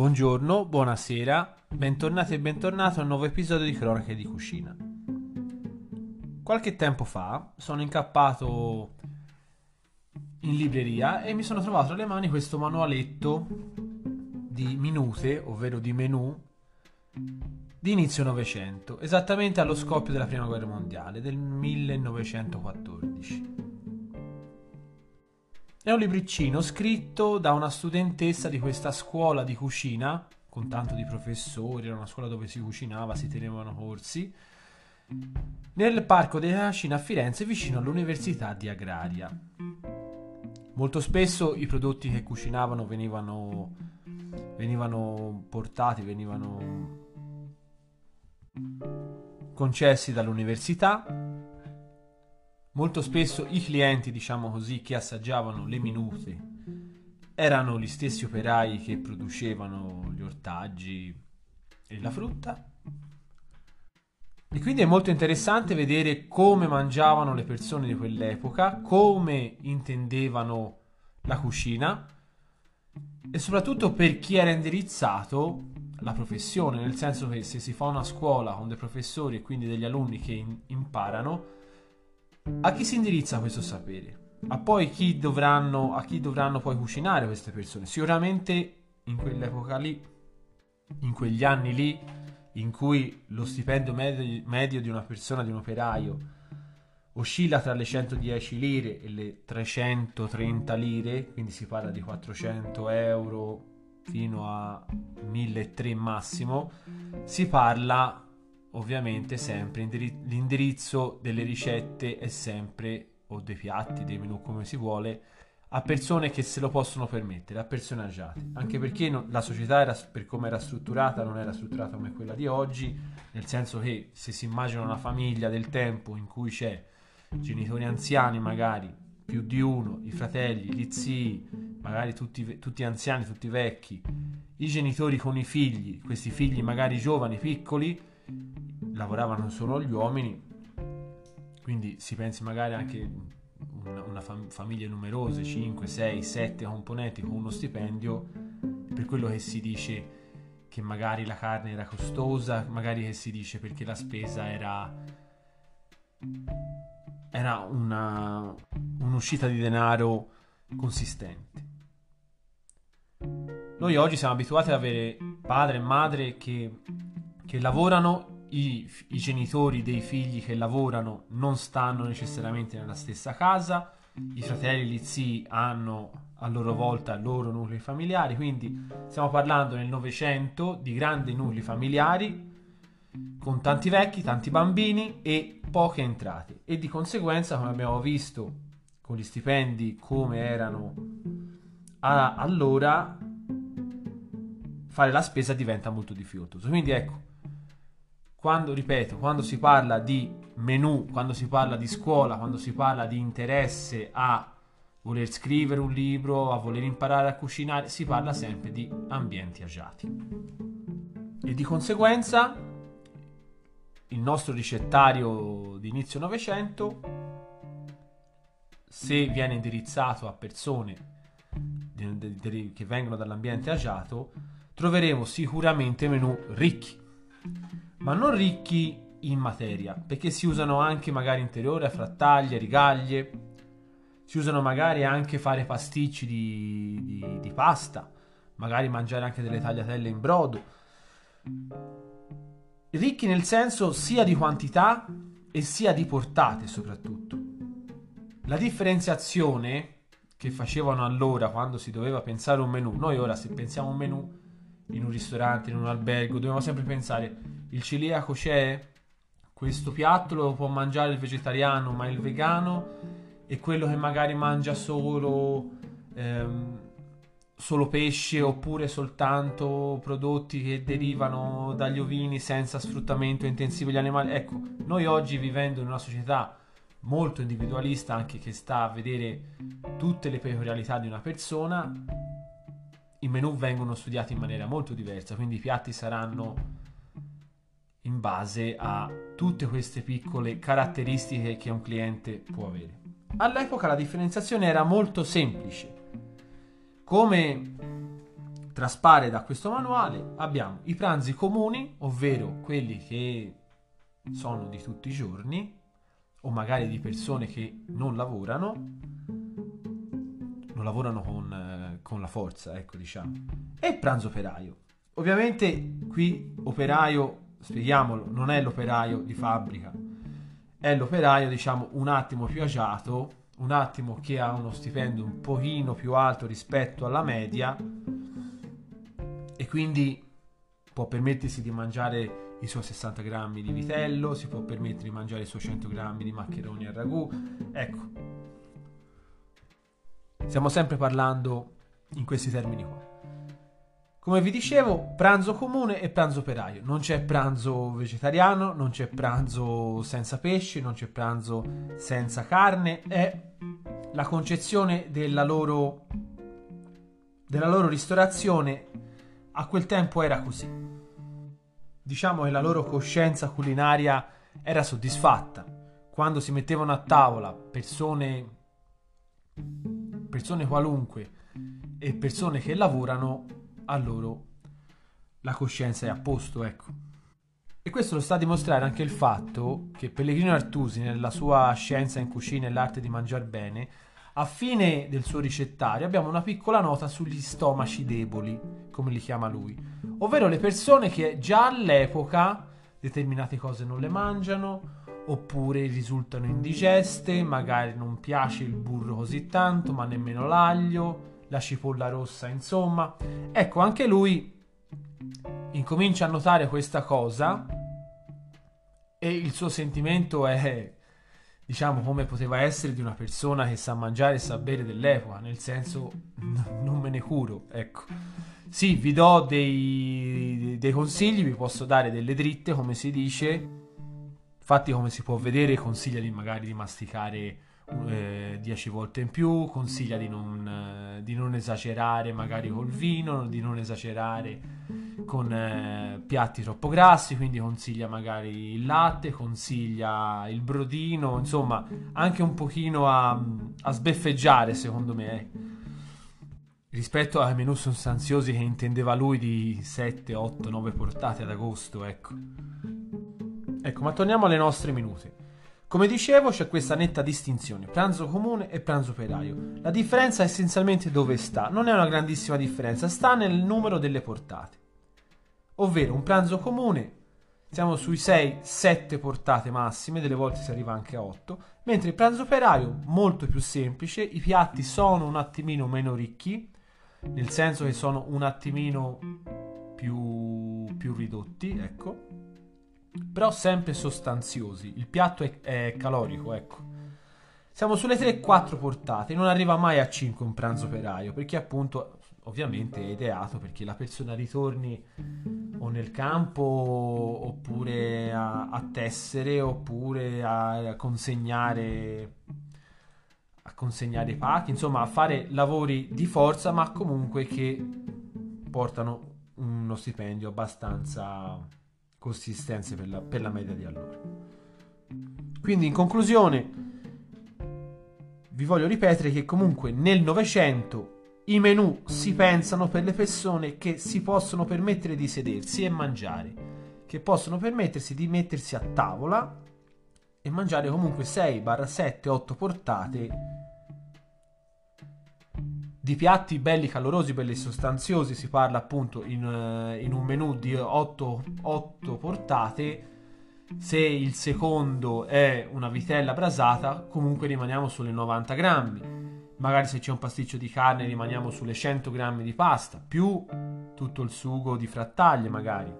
Buongiorno, buonasera, bentornati e bentornato a un nuovo episodio di Cronache di Cucina. Qualche tempo fa sono incappato in libreria e mi sono trovato tra le mani questo manualetto di minute, ovvero di menù, di inizio Novecento, esattamente allo scoppio della Prima Guerra Mondiale, del 1914. È un libricino scritto da una studentessa di questa scuola di cucina, con tanto di professori, era una scuola dove si cucinava, si tenevano corsi, nel Parco della Cucina a Firenze vicino all'Università di Agraria. Molto spesso i prodotti che cucinavano venivano, venivano portati, venivano concessi dall'università Molto spesso i clienti, diciamo così, che assaggiavano le minute erano gli stessi operai che producevano gli ortaggi e la frutta. E quindi è molto interessante vedere come mangiavano le persone di quell'epoca, come intendevano la cucina e soprattutto per chi era indirizzato la professione, nel senso che se si fa una scuola con dei professori e quindi degli alunni che in- imparano, a chi si indirizza questo sapere? A poi chi dovranno, a chi dovranno poi cucinare queste persone? Sicuramente in quell'epoca lì, in quegli anni lì, in cui lo stipendio medio, medio di una persona, di un operaio, oscilla tra le 110 lire e le 330 lire, quindi si parla di 400 euro fino a 1300 massimo, si parla ovviamente sempre l'indirizzo delle ricette è sempre o dei piatti, dei menù come si vuole a persone che se lo possono permettere, a persone agiate, anche perché no, la società era, per come era strutturata non era strutturata come quella di oggi, nel senso che se si immagina una famiglia del tempo in cui c'è genitori anziani magari, più di uno, i fratelli, gli zii, magari tutti, tutti anziani, tutti vecchi, i genitori con i figli, questi figli magari giovani, piccoli, lavoravano solo gli uomini, quindi si pensi magari anche una, una fam- famiglie numerose, 5, 6, 7 componenti con uno stipendio, per quello che si dice che magari la carne era costosa, magari che si dice perché la spesa era, era una, un'uscita di denaro consistente. Noi oggi siamo abituati ad avere padre e madre che, che lavorano i, i, genitori dei figli che lavorano non stanno necessariamente nella stessa casa, i fratelli e gli zii hanno a loro volta i loro nuclei familiari, quindi stiamo parlando nel Novecento di grandi nuclei familiari con tanti vecchi, tanti bambini e poche entrate e di conseguenza come abbiamo visto con gli stipendi come erano a, allora fare la spesa diventa molto difficoltoso. Quindi ecco, quando, ripeto, quando si parla di menu, quando si parla di scuola, quando si parla di interesse a voler scrivere un libro, a voler imparare a cucinare, si parla sempre di ambienti agiati. E di conseguenza il nostro ricettario di inizio Novecento, se viene indirizzato a persone che vengono dall'ambiente agiato, troveremo sicuramente menu ricchi ma non ricchi in materia, perché si usano anche magari interiore, a frattaglie, rigaglie, si usano magari anche fare pasticci di, di, di pasta, magari mangiare anche delle tagliatelle in brodo. Ricchi nel senso sia di quantità e sia di portate soprattutto. La differenziazione che facevano allora quando si doveva pensare un menù, noi ora se pensiamo a un menù in un ristorante, in un albergo, dobbiamo sempre pensare il celiaco c'è, questo piatto lo può mangiare il vegetariano, ma il vegano è quello che magari mangia solo, ehm, solo pesce oppure soltanto prodotti che derivano dagli ovini senza sfruttamento intensivo degli animali. Ecco, noi oggi vivendo in una società molto individualista, anche che sta a vedere tutte le peculiarità di una persona, i menù vengono studiati in maniera molto diversa, quindi i piatti saranno in base a tutte queste piccole caratteristiche che un cliente può avere. All'epoca la differenziazione era molto semplice. Come traspare da questo manuale, abbiamo i pranzi comuni, ovvero quelli che sono di tutti i giorni, o magari di persone che non lavorano, non lavorano con, eh, con la forza, ecco diciamo, e pranzo operaio. Ovviamente qui operaio, spieghiamolo, non è l'operaio di fabbrica, è l'operaio diciamo un attimo più agiato, un attimo che ha uno stipendio un pochino più alto rispetto alla media e quindi può permettersi di mangiare i suoi 60 grammi di vitello, si può permettere di mangiare i suoi 100 grammi di maccheroni al ragù. Ecco, stiamo sempre parlando in questi termini qua. Come vi dicevo, pranzo comune e pranzo operaio. Non c'è pranzo vegetariano, non c'è pranzo senza pesce, non c'è pranzo senza carne. È la concezione della loro, della loro ristorazione a quel tempo era così diciamo che la loro coscienza culinaria era soddisfatta. Quando si mettevano a tavola persone, persone qualunque e persone che lavorano, a loro la coscienza è a posto, ecco. E questo lo sta a dimostrare anche il fatto che Pellegrino Artusi, nella sua scienza in cucina e l'arte di mangiare bene, a fine del suo ricettario abbiamo una piccola nota sugli stomaci deboli, come li chiama lui, ovvero le persone che già all'epoca determinate cose non le mangiano, oppure risultano indigeste, magari non piace il burro così tanto, ma nemmeno l'aglio, la cipolla rossa, insomma. Ecco, anche lui incomincia a notare questa cosa e il suo sentimento è diciamo come poteva essere di una persona che sa mangiare e sa bere dell'epoca, nel senso n- non me ne curo, ecco. Sì, vi do dei, dei consigli, vi posso dare delle dritte, come si dice. Infatti, come si può vedere, consiglia di magari di masticare 10 eh, volte in più, consiglia di non, eh, di non, esagerare magari col vino, di non esagerare con eh, piatti troppo grassi, quindi consiglia magari il latte, consiglia il brodino, insomma anche un pochino a, a sbeffeggiare secondo me. Eh. Rispetto ai menù sostanziosi che intendeva lui di 7, 8, 9 portate ad agosto, ecco. Ecco, ma torniamo alle nostre minute. Come dicevo, c'è questa netta distinzione, pranzo comune e pranzo operaio. La differenza essenzialmente dove sta? Non è una grandissima differenza, sta nel numero delle portate. Ovvero un pranzo comune, siamo sui 6-7 portate massime, delle volte si arriva anche a 8, mentre il pranzo operaio, molto più semplice, i piatti sono un attimino meno ricchi, nel senso che sono un attimino più, più ridotti, ecco però sempre sostanziosi. Il piatto è, è calorico, ecco. Siamo sulle 3-4 portate, non arriva mai a 5 un pranzo operaio, perché appunto ovviamente è ideato perché la persona ritorni o nel campo oppure a, a tessere oppure a, a consegnare a consegnare pacchi, insomma a fare lavori di forza ma comunque che portano uno stipendio abbastanza consistenze per la, per la media di allora. Quindi in conclusione vi voglio ripetere che comunque nel Novecento i menù si pensano per le persone che si possono permettere di sedersi e mangiare, che possono permettersi di mettersi a tavola e mangiare comunque 6, 7, 8 portate di piatti belli calorosi, belli sostanziosi, si parla appunto in, uh, in un menù di 8, 8 portate. Se il secondo è una vitella brasata, comunque rimaniamo sulle 90 grammi. Magari se c'è un pasticcio di carne rimaniamo sulle 100 grammi di pasta, più tutto il sugo di frattaglie magari.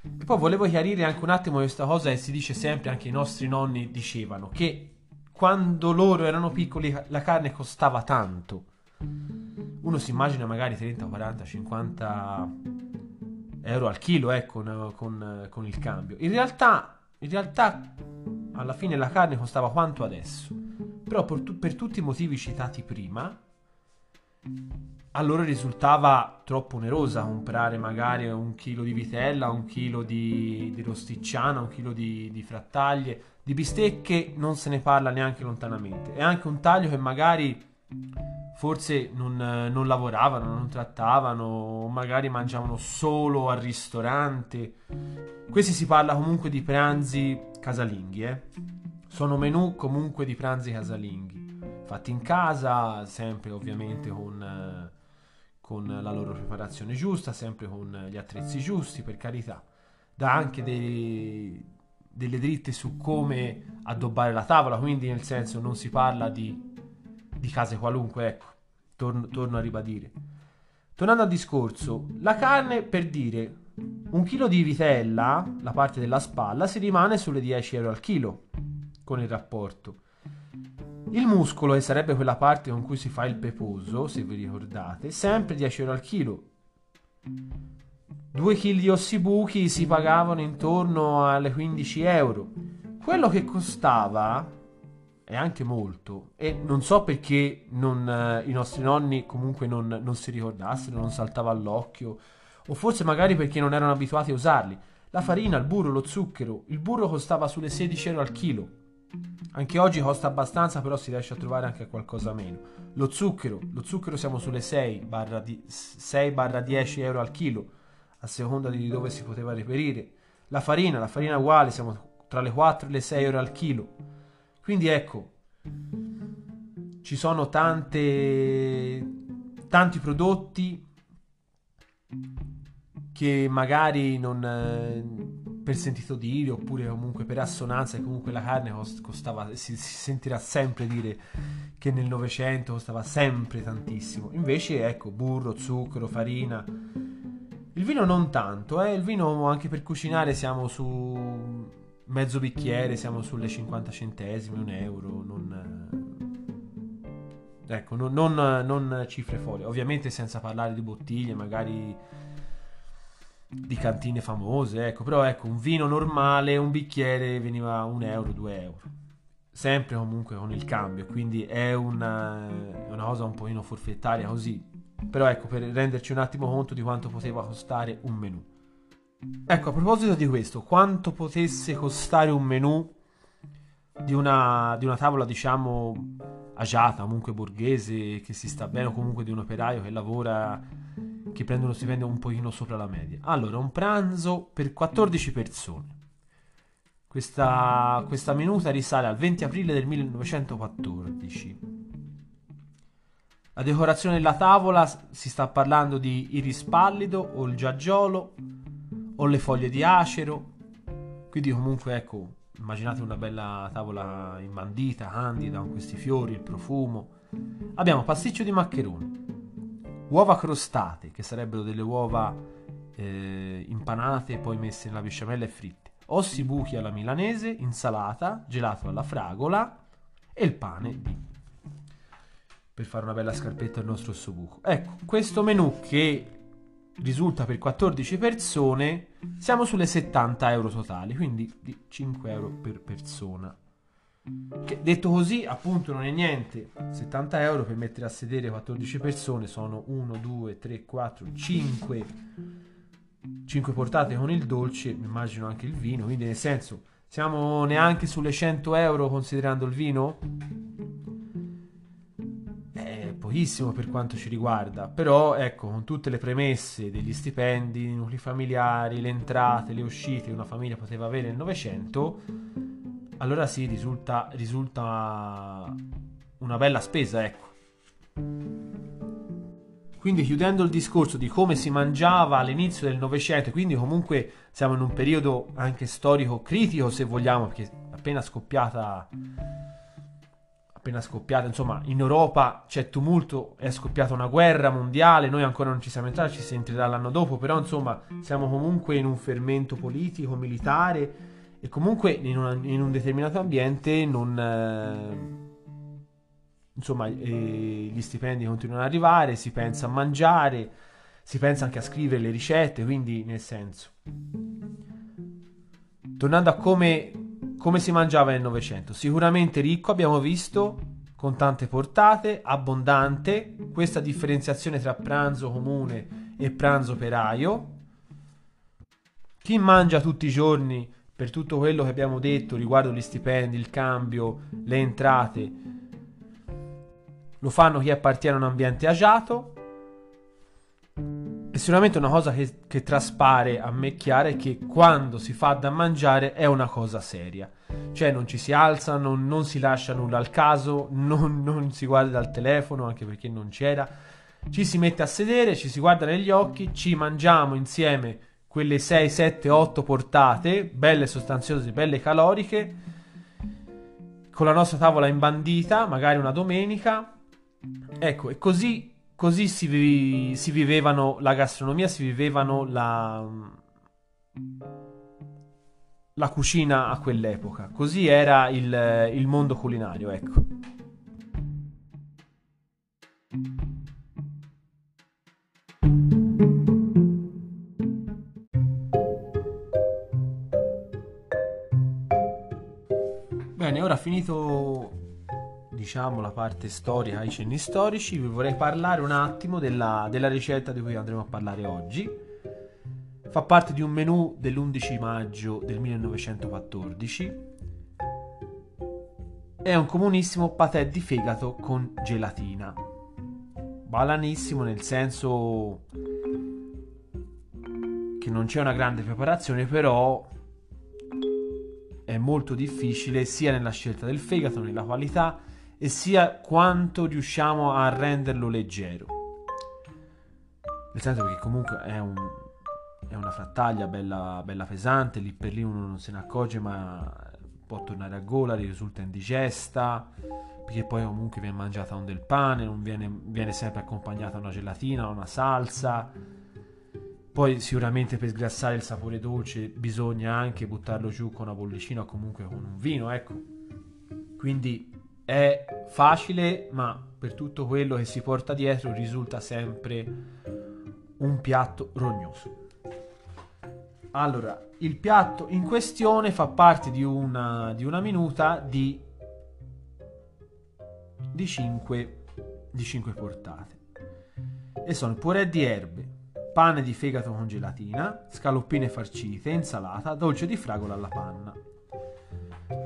E poi volevo chiarire anche un attimo questa cosa che si dice sempre, anche i nostri nonni dicevano, che quando loro erano piccoli la carne costava tanto. Uno si immagina magari 30, 40, 50 euro al chilo eh, con, con, con il cambio. In realtà, in realtà, alla fine la carne costava quanto adesso. Però per, per tutti i motivi citati prima, a loro risultava troppo onerosa comprare magari un chilo di vitella, un chilo di, di rosticciana, un chilo di, di frattaglie di bistecche non se ne parla neanche lontanamente. È anche un taglio che magari forse non, non, lavoravano, non trattavano, magari mangiavano solo al ristorante. Questi si parla comunque di pranzi casalinghi, eh? Sono menù comunque di pranzi casalinghi, fatti in casa, sempre ovviamente con, con la loro preparazione giusta, sempre con gli attrezzi giusti, per carità. Dà anche dei, delle dritte su come addobbare la tavola, quindi nel senso non si parla di di case qualunque, ecco, torno, torno a ribadire. Tornando al discorso, la carne per dire un chilo di vitella, la parte della spalla, si rimane sulle 10 euro al chilo con il rapporto. Il muscolo, che sarebbe quella parte con cui si fa il peposo, se vi ricordate, sempre 10 euro al chilo. 2 kg di ossibuchi si pagavano intorno alle 15 euro. Quello che costava è anche molto e non so perché non, eh, i nostri nonni comunque non, non, si ricordassero, non saltava all'occhio o forse magari perché non erano abituati a usarli. La farina, il burro, lo zucchero, il burro costava sulle 16 euro al chilo. Anche oggi costa abbastanza, però si riesce a trovare anche qualcosa meno. Lo zucchero, lo zucchero siamo sulle 6 barra, di, 6 barra 10 euro al chilo, a seconda di dove si poteva reperire. La farina, la farina uguale, siamo tra le 4 e le 6 euro al chilo. Quindi ecco, ci sono tante, tanti prodotti che magari non eh, per sentito dire oppure comunque per assonanza comunque la carne costava si, si sentirà sempre dire che nel novecento costava sempre tantissimo invece ecco burro zucchero farina il vino non tanto eh? il vino anche per cucinare siamo su mezzo bicchiere siamo sulle 50 centesimi, un euro, non... Ecco, non, non, non cifre fuori, ovviamente senza parlare di bottiglie, magari di cantine famose, ecco, però ecco, un vino normale, un bicchiere veniva un euro, due euro, sempre comunque con il cambio, quindi è una, una cosa un pochino forfettaria così, però ecco, per renderci un attimo conto di quanto poteva costare un menù. Ecco, a proposito di questo, quanto potesse costare un menù di una, di una tavola, diciamo, agiata, comunque borghese, che si sta bene, o comunque di un operaio che lavora, che prende uno stipendio un pochino sopra la media. Allora, un pranzo per 14 persone. Questa, questa minuta risale al 20 aprile del 1914. La decorazione della tavola si sta parlando di iris pallido o il giaggiolo o le foglie di acero. Quindi comunque ecco, immaginate una bella tavola imbandita, candida, con questi fiori, il profumo. Abbiamo pasticcio di maccheroni, uova crostate, che sarebbero delle uova eh, impanate poi messe nella besciamella e fritte, ossi buchi alla milanese, insalata, gelato alla fragola e il pane di per fare una bella scarpetta al nostro ossobuco. Ecco, questo menù che risulta per 14 persone, siamo sulle 70 euro totali, quindi di 5 euro per persona. Che, detto così, appunto, non è niente. 70 euro per mettere a sedere 14 persone sono 1, 2, 3, 4, 5. 5 portate con il dolce, immagino anche il vino. Quindi, nel senso, siamo neanche sulle 100 euro considerando il vino pochissimo per quanto ci riguarda, però ecco, con tutte le premesse degli stipendi, i nuclei familiari, le entrate, le uscite che una famiglia poteva avere nel Novecento, allora sì, risulta, risulta una bella spesa, ecco. Quindi chiudendo il discorso di come si mangiava all'inizio del Novecento, quindi comunque siamo in un periodo anche storico critico se vogliamo, perché appena scoppiata appena scoppiata, insomma, in Europa c'è tumulto, è scoppiata una guerra mondiale, noi ancora non ci siamo entrati, ci si entrerà l'anno dopo, però insomma siamo comunque in un fermento politico, militare e comunque in, una, in un determinato ambiente non... Eh, insomma, eh, gli stipendi continuano ad arrivare, si pensa a mangiare, si pensa anche a scrivere le ricette, quindi nel senso... Tornando a come come si mangiava nel Novecento? Sicuramente ricco, abbiamo visto, con tante portate, abbondante, questa differenziazione tra pranzo comune e pranzo operaio. Chi mangia tutti i giorni per tutto quello che abbiamo detto riguardo gli stipendi, il cambio, le entrate, lo fanno chi appartiene a un ambiente agiato. E sicuramente una cosa che, che traspare a me chiara è che quando si fa da mangiare è una cosa seria. Cioè non ci si alza, non, non si lascia nulla al caso, non, non si guarda dal telefono anche perché non c'era. Ci si mette a sedere, ci si guarda negli occhi, ci mangiamo insieme quelle 6, 7, 8 portate, belle sostanziose, belle caloriche, con la nostra tavola imbandita, magari una domenica. Ecco, e così, così si, vi, si vivevano la gastronomia, si vivevano la, la cucina a quell'epoca. Così era il, il mondo culinario, ecco. Bene, ora finito diciamo la parte storica, i cenni storici, vi vorrei parlare un attimo della, della ricetta di cui andremo a parlare oggi. Fa parte di un menù dell'11 maggio del 1914. È un comunissimo patè di fegato con gelatina. Balanissimo nel senso che non c'è una grande preparazione, però è molto difficile sia nella scelta del fegato, nella qualità e sia quanto riusciamo a renderlo leggero. Nel senso che comunque è, un, è una frattaglia bella, bella, pesante, lì per lì uno non se ne accorge ma può tornare a gola, risulta indigesta, perché poi comunque viene mangiata un del pane, non viene, viene sempre accompagnata una gelatina, una salsa poi sicuramente per sgrassare il sapore dolce bisogna anche buttarlo giù con una bollicina o comunque con un vino, ecco. Quindi è facile, ma per tutto quello che si porta dietro risulta sempre un piatto rognoso. Allora, il piatto in questione fa parte di una, di una minuta di, di, 5, di 5 portate. E sono purè di erbe, pane di fegato con gelatina, scaloppine farcite, insalata, dolce di fragola alla panna.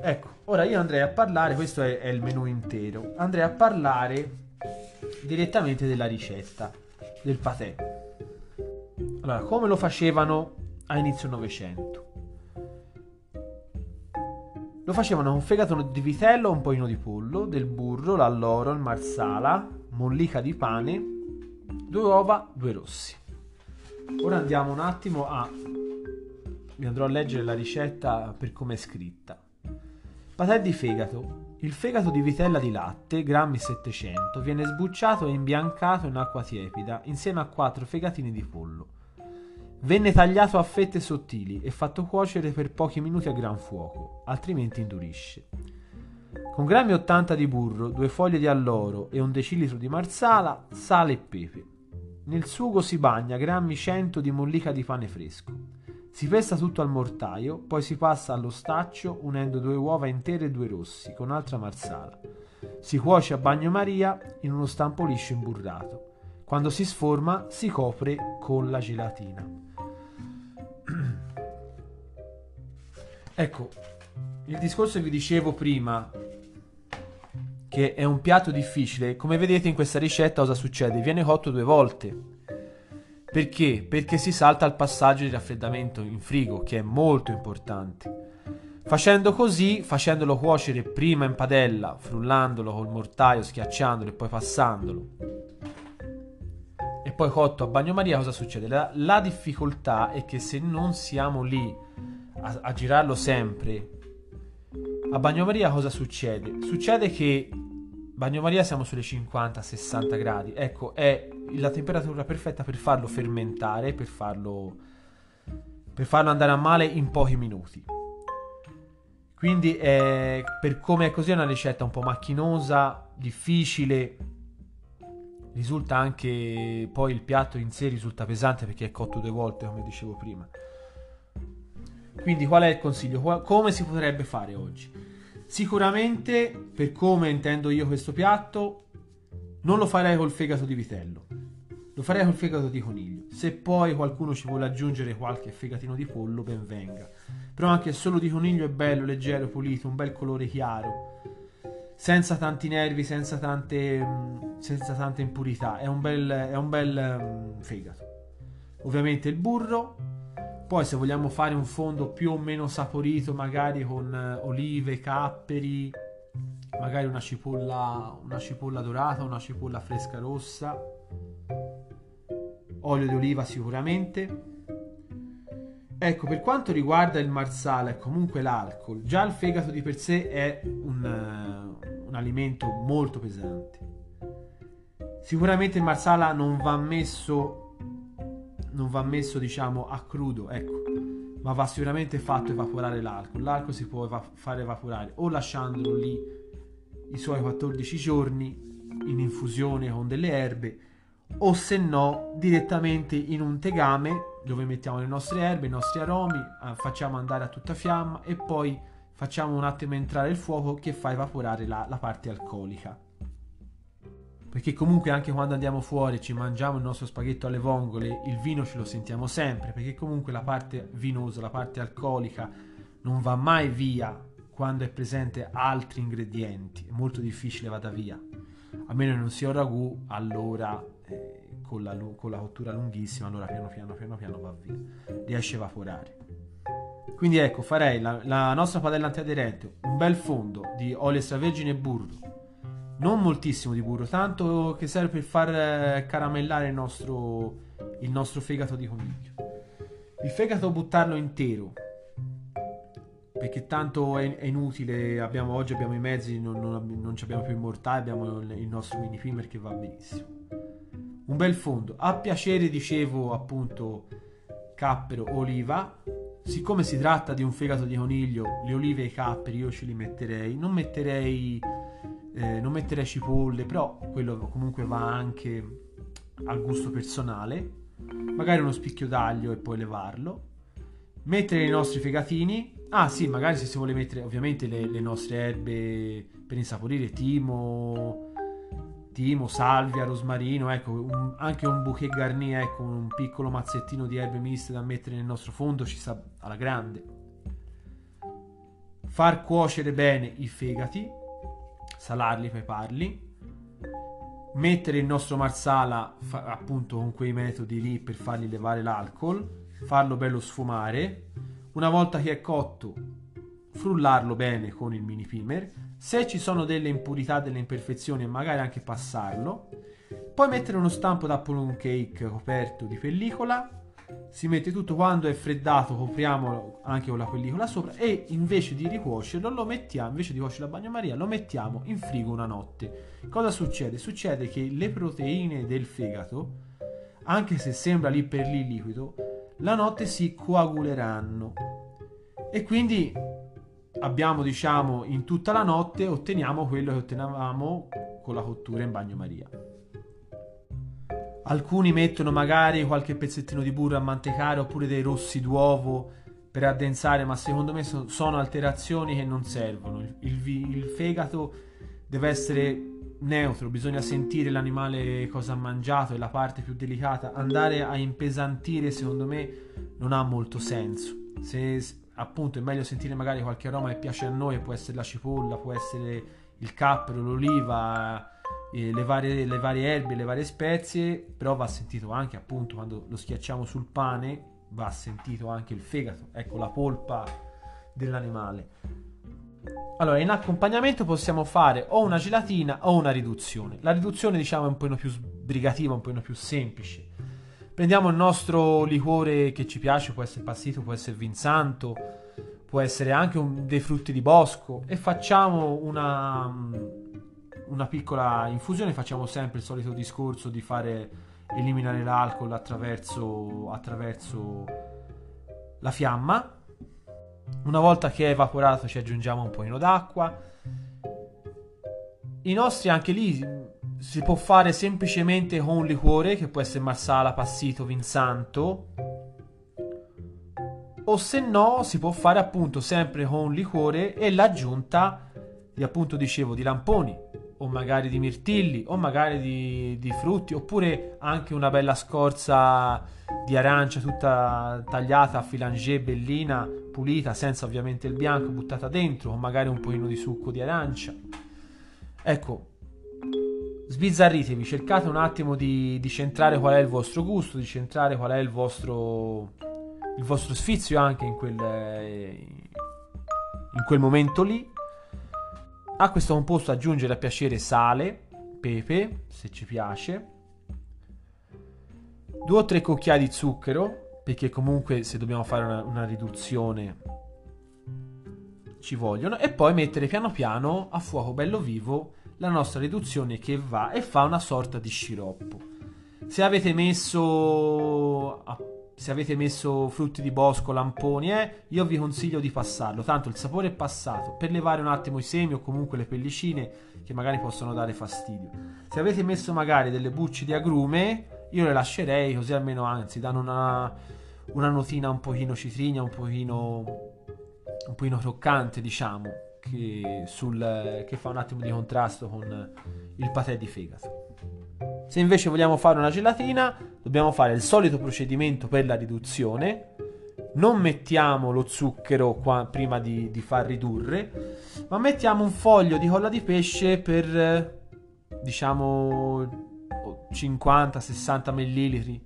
Ecco, ora io andrei a parlare, questo è, è il menù intero, andrei a parlare direttamente della ricetta del patè. Allora, come lo facevano a inizio Novecento? Lo facevano con fegato di vitello, un pochino di pollo, del burro, l'alloro, il marsala, mollica di pane, due uova, due rossi. Ora andiamo un attimo a... Vi andrò a leggere la ricetta per come è scritta. Patè di fegato. Il fegato di vitella di latte, grammi 700, viene sbucciato e imbiancato in acqua tiepida insieme a 4 fegatini di pollo. Venne tagliato a fette sottili e fatto cuocere per pochi minuti a gran fuoco, altrimenti indurisce. Con grammi 80 di burro, due foglie di alloro e un decilitro di marsala, sale e pepe. Nel sugo si bagna grammi 100 di mollica di pane fresco. Si pesta tutto al mortaio, poi si passa allo staccio unendo due uova intere e due rossi con altra marsala. Si cuoce a bagnomaria in uno stampo liscio imburrato. Quando si sforma si copre con la gelatina. ecco, il discorso che vi dicevo prima che è un piatto difficile. Come vedete in questa ricetta cosa succede? Viene cotto due volte. Perché? Perché si salta il passaggio di raffreddamento in frigo, che è molto importante. Facendo così, facendolo cuocere prima in padella, frullandolo col mortaio, schiacciandolo e poi passandolo, e poi cotto a bagnomaria, cosa succede? La, la difficoltà è che se non siamo lì a, a girarlo sempre a bagnomaria cosa succede? Succede che bagnomaria siamo sulle 50-60 gradi. Ecco, è la temperatura perfetta per farlo fermentare, per farlo, per farlo andare a male in pochi minuti. Quindi è, per come è così è una ricetta un po' macchinosa, difficile. Risulta anche poi il piatto in sé risulta pesante perché è cotto due volte, come dicevo prima. Quindi qual è il consiglio? Come si potrebbe fare oggi? Sicuramente, per come intendo io questo piatto, non lo farei col fegato di vitello. Lo farei col fegato di coniglio. Se poi qualcuno ci vuole aggiungere qualche fegatino di pollo, ben venga. Però anche solo di coniglio è bello, leggero, pulito, un bel colore chiaro. senza tanti nervi, senza tante, senza tante impurità. È un bel, è un bel um, fegato. Ovviamente il burro. Poi se vogliamo fare un fondo più o meno saporito, magari con uh, olive, capperi, magari una cipolla, una cipolla dorata, una cipolla fresca rossa, olio di oliva sicuramente. Ecco, per quanto riguarda il marsala e comunque l'alcol, già il fegato di per sé è un, un alimento molto pesante. Sicuramente il marsala non va messo, non va messo diciamo a crudo, ecco, ma va sicuramente fatto evaporare l'alcol. L'alcol si può eva- far evaporare o lasciandolo lì i suoi 14 giorni in infusione con delle erbe o se no direttamente in un tegame dove mettiamo le nostre erbe, i nostri aromi, eh, facciamo andare a tutta fiamma e poi facciamo un attimo entrare il fuoco che fa evaporare la, la parte alcolica. Perché comunque anche quando andiamo fuori ci mangiamo il nostro spaghetto alle vongole, il vino ce lo sentiamo sempre, perché comunque la parte vinosa, la parte alcolica non va mai via quando è presente altri ingredienti, è molto difficile vada via. A meno che non sia un ragù, allora eh, con, la, con la cottura lunghissima, allora piano piano piano piano va via, riesce a evaporare. Quindi ecco, farei la, la nostra padella antiaderente, un bel fondo di olio extravergine e burro. Non moltissimo di burro, tanto che serve per far eh, caramellare il nostro, il nostro fegato di coniglio. Il fegato buttarlo intero, perché tanto è, è inutile, abbiamo, oggi abbiamo i mezzi, non, non, non abbiamo più il mortaio, abbiamo il, il nostro mini primer che va benissimo. Un bel fondo, a piacere dicevo appunto cappero, oliva, siccome si tratta di un fegato di coniglio, le olive e i capperi io ce li metterei. Non metterei, eh, non metterei cipolle, però quello comunque va anche al gusto personale. Magari uno spicchio d'aglio e poi levarlo. Mettere i nostri fegatini. Ah sì, magari se si vuole mettere ovviamente le, le nostre erbe per insaporire, timo, timo, salvia, rosmarino, ecco, un, anche un bouquet garni, ecco, un piccolo mazzettino di erbe miste da mettere nel nostro fondo ci sta alla grande. Far cuocere bene i fegati, salarli, peparli, mettere il nostro marsala fa, appunto con quei metodi lì per fargli levare l'alcol, farlo bello sfumare. Una volta che è cotto, frullarlo bene con il mini primer se ci sono delle impurità, delle imperfezioni, magari anche passarlo. Poi mettere uno stampo da plum cake coperto di pellicola. Si mette tutto quando è freddato, copriamolo anche con la pellicola sopra e invece di ricuocerlo lo mettiamo, invece di cuocere la bagnomaria, lo mettiamo in frigo una notte. Cosa succede? Succede che le proteine del fegato, anche se sembra lì per lì liquido, la notte si coaguleranno. E quindi abbiamo diciamo in tutta la notte otteniamo quello che ottenevamo con la cottura in bagnomaria alcuni mettono magari qualche pezzettino di burro a mantecare oppure dei rossi d'uovo per addensare ma secondo me sono alterazioni che non servono. Il, il, fegato deve essere neutro bisogna sentire l'animale cosa ha mangiato è la parte più delicata. Andare a impesantire secondo me non ha molto senso. Se appunto è meglio sentire magari qualche aroma che piace a noi, può essere la cipolla, può essere il cappero, l'oliva, eh, le, varie, le varie erbe, le varie spezie, però va sentito anche appunto quando lo schiacciamo sul pane, va sentito anche il fegato, ecco la polpa dell'animale. Allora, in accompagnamento possiamo fare o una gelatina o una riduzione. La riduzione, diciamo, è un po' più sbrigativa, un po' più semplice Prendiamo il nostro liquore che ci piace, può essere passito, può essere vinsanto, può essere anche un, dei frutti di bosco e facciamo una, una piccola infusione. Facciamo sempre il solito discorso di fare eliminare l'alcol attraverso, attraverso la fiamma. Una volta che è evaporato ci aggiungiamo un pochino d'acqua. I nostri anche lì si può fare semplicemente con un liquore che può essere marsala, passito, vinsanto o se no si può fare appunto sempre con un liquore e l'aggiunta di appunto dicevo di lamponi o magari di mirtilli o magari di, di frutti oppure anche una bella scorza di arancia tutta tagliata a filanger bellina pulita senza ovviamente il bianco buttata dentro o magari un pochino di succo di arancia Ecco, sbizzarritevi, cercate un attimo di, di, centrare qual è il vostro gusto, di centrare qual è il vostro, il vostro sfizio anche in quel, in quel momento lì. A questo composto aggiungere a piacere sale, pepe, se ci piace, due o tre cucchiai di zucchero, perché comunque se dobbiamo fare una, una riduzione ci vogliono, e poi mettere piano piano a fuoco bello vivo la nostra riduzione che va e fa una sorta di sciroppo. Se avete messo se avete messo frutti di bosco, lamponi, eh, io vi consiglio di passarlo, tanto il sapore è passato, per levare un attimo i semi o comunque le pellicine che magari possono dare fastidio. Se avete messo magari delle bucce di agrume, io le lascerei così almeno anzi danno una, una notina un pochino citrigna, un pochino, un pochino croccante diciamo, che, sul, che fa un attimo di contrasto con il patè di fegato. Se invece vogliamo fare una gelatina, dobbiamo fare il solito procedimento per la riduzione. Non mettiamo lo zucchero qua, prima di, di far ridurre, ma mettiamo un foglio di colla di pesce per diciamo 50-60 ml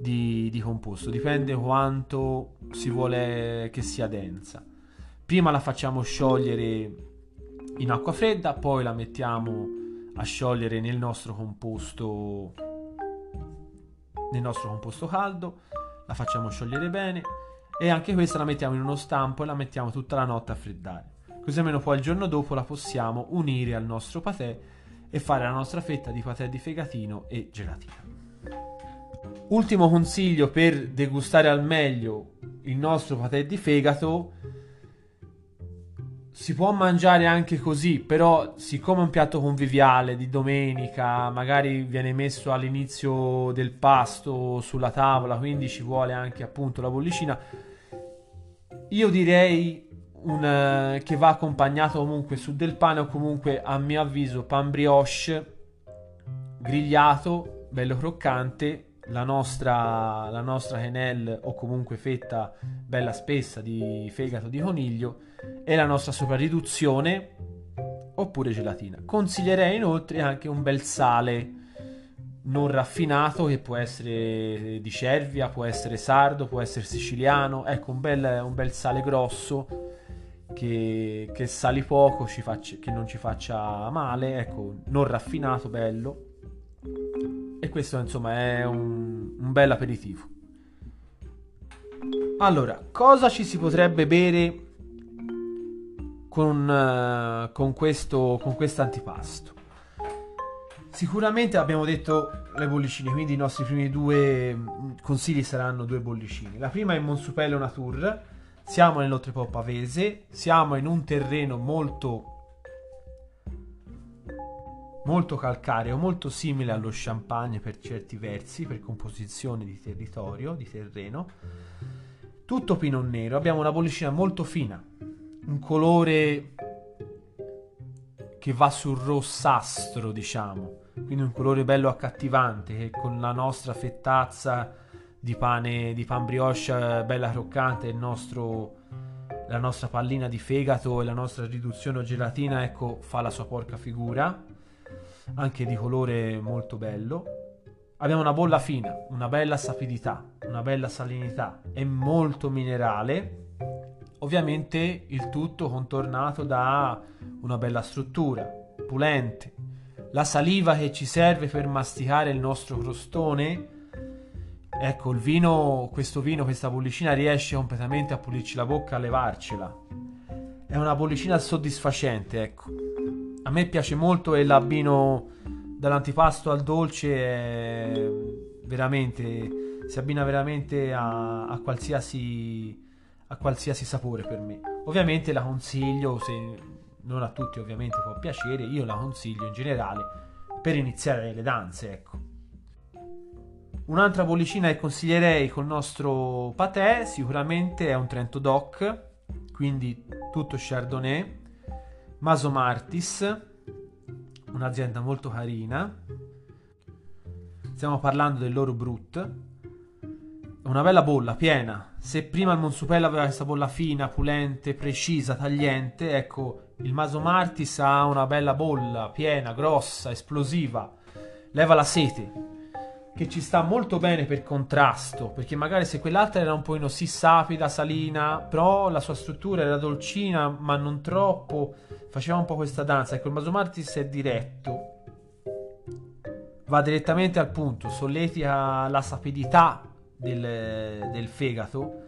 di, di composto, dipende quanto si vuole che sia densa. Prima la facciamo sciogliere in acqua fredda, poi la mettiamo a sciogliere nel nostro composto nel nostro composto caldo la facciamo sciogliere bene e anche questa la mettiamo in uno stampo e la mettiamo tutta la notte a freddare. Così almeno poi il giorno dopo la possiamo unire al nostro patè e fare la nostra fetta di patè di fegatino e gelatina. Ultimo consiglio per degustare al meglio il nostro patè di fegato si può mangiare anche così, però siccome è un piatto conviviale di domenica, magari viene messo all'inizio del pasto sulla tavola, quindi ci vuole anche appunto la bollicina. Io direi un, eh, che va accompagnato comunque su del pane o comunque a mio avviso pan brioche grigliato, bello croccante la nostra, la nostra quenelle o comunque fetta bella spessa di fegato di coniglio e la nostra soprariduzione oppure gelatina. Consiglierei inoltre anche un bel sale non raffinato che può essere di cervia, può essere sardo, può essere siciliano, ecco un bel, un bel sale grosso che, che sali poco, faccia, che non ci faccia male, ecco non raffinato, bello questo insomma è un, un bel aperitivo. Allora, cosa ci si potrebbe bere con, uh, con questo con antipasto? Sicuramente abbiamo detto le bollicine, quindi i nostri primi due mm, consigli saranno due bollicine. La prima è Monsupello Natur, siamo nell'Oltrepò Pavese, siamo in un terreno molto molto calcareo, molto simile allo champagne per certi versi, per composizione di territorio, di terreno. Tutto pinot nero, abbiamo una bollicina molto fina, un colore che va sul rossastro, diciamo, quindi un colore bello accattivante che con la nostra fettazza di pane di pan brioche bella croccante, il nostro la nostra pallina di fegato e la nostra riduzione o gelatina, ecco, fa la sua porca figura anche di colore molto bello. Abbiamo una bolla fina, una bella sapidità, una bella salinità e molto minerale. Ovviamente il tutto contornato da una bella struttura, pulente. La saliva che ci serve per masticare il nostro crostone. Ecco, il vino, questo vino, questa bollicina riesce completamente a pulirci la bocca, a levarcela. È una bollicina soddisfacente, ecco a me piace molto e l'abbino dall'antipasto al dolce veramente si abbina veramente a, a, qualsiasi a qualsiasi sapore per me. Ovviamente la consiglio se non a tutti ovviamente può piacere io la consiglio in generale per iniziare le danze ecco. Un'altra bollicina che consiglierei col nostro patè sicuramente è un Trento Doc quindi tutto Chardonnay Maso Martis, un'azienda molto carina. Stiamo parlando del loro Brut. una bella bolla piena. Se prima il Monsupello aveva questa bolla fina, pulente, precisa, tagliente, ecco, il Maso Martis ha una bella bolla piena, grossa, esplosiva. Leva la sete, che ci sta molto bene per contrasto, perché magari se quell'altra era un po' sì sapida, salina, però la sua struttura era dolcina, ma non troppo, faceva un po' questa danza. Ecco, il Maso Martis è diretto, va direttamente al punto, solletica la sapidità del, del fegato,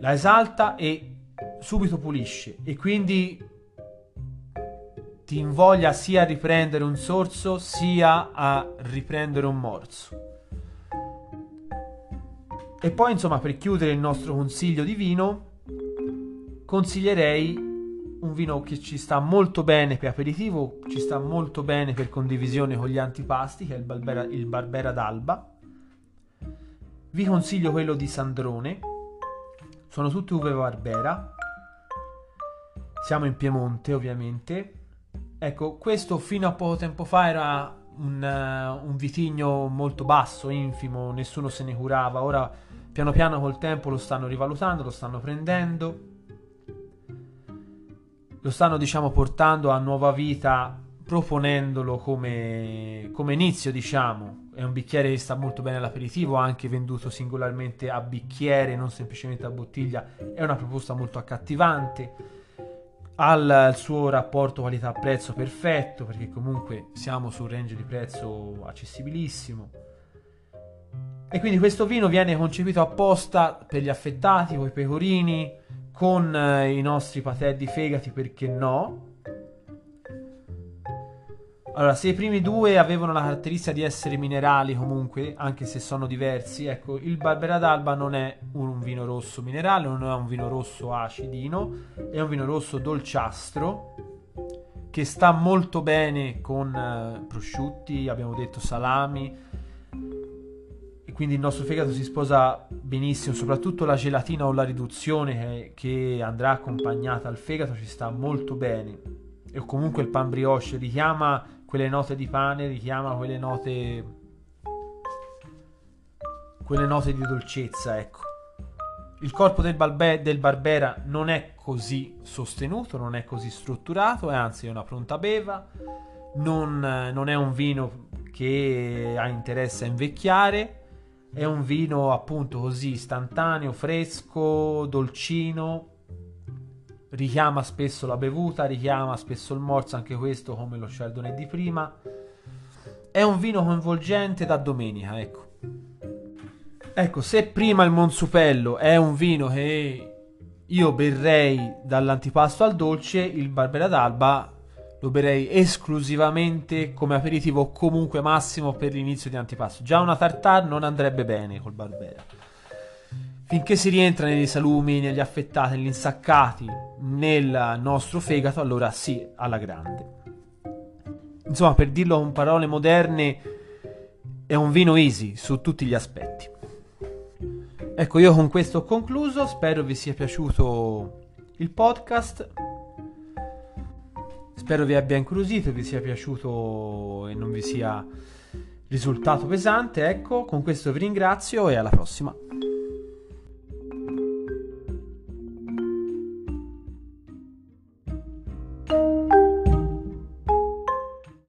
la esalta e subito pulisce e quindi ti invoglia sia a riprendere un sorso sia a riprendere un morso. E poi insomma per chiudere il nostro consiglio di vino consiglierei un vino che ci sta molto bene per aperitivo, ci sta molto bene per condivisione con gli antipasti, che è il Barbera, il Barbera d'Alba. Vi consiglio quello di Sandrone, sono tutte uve Barbera. Siamo in Piemonte, ovviamente. Ecco, questo fino a poco tempo fa era un, uh, un vitigno molto basso, infimo, nessuno se ne curava. Ora, piano piano col tempo lo stanno rivalutando, lo stanno prendendo. Lo stanno diciamo portando a nuova vita proponendolo come, come inizio diciamo. È un bicchiere che sta molto bene all'aperitivo anche venduto singolarmente a bicchiere non semplicemente a bottiglia. È una proposta molto accattivante ha il suo rapporto qualità-prezzo perfetto perché comunque siamo su un range di prezzo accessibilissimo e quindi questo vino viene concepito apposta per gli affettati, con i pecorini, con eh, i nostri patè di fegati, perché no? Allora, se i primi due avevano la caratteristica di essere minerali comunque, anche se sono diversi, ecco, il Barbera d'Alba non è un vino rosso minerale, non è un vino rosso acidino, è un vino rosso dolciastro che sta molto bene con uh, prosciutti, abbiamo detto salami, quindi il nostro fegato si sposa benissimo, soprattutto la gelatina o la riduzione che andrà accompagnata al fegato ci sta molto bene. E comunque il pan brioche richiama quelle note di pane, richiama quelle note quelle note di dolcezza, ecco. Il corpo del, balbe, del Barbera non è così sostenuto, non è così strutturato, è anzi una pronta beva, non, non è un vino che ha interesse a invecchiare, è un vino appunto così istantaneo, fresco, dolcino. Richiama spesso la bevuta, richiama spesso il morso, anche questo come lo Chardonnay di prima. È un vino coinvolgente da domenica, ecco. Ecco, se prima il Monsupello è un vino che io berrei dall'antipasto al dolce, il Barbera d'Alba lo berrei esclusivamente come aperitivo comunque massimo per l'inizio di antipasto. Già una tartare non andrebbe bene col Barbera. Finché si rientra nei salumi, negli affettati, negli insaccati, nel nostro fegato, allora sì, alla grande. Insomma, per dirlo con parole moderne, è un vino easy su tutti gli aspetti. Ecco, io con questo ho concluso, spero vi sia piaciuto il podcast. Spero vi abbia incuriosito, vi sia piaciuto e non vi sia risultato pesante. Ecco, con questo vi ringrazio e alla prossima.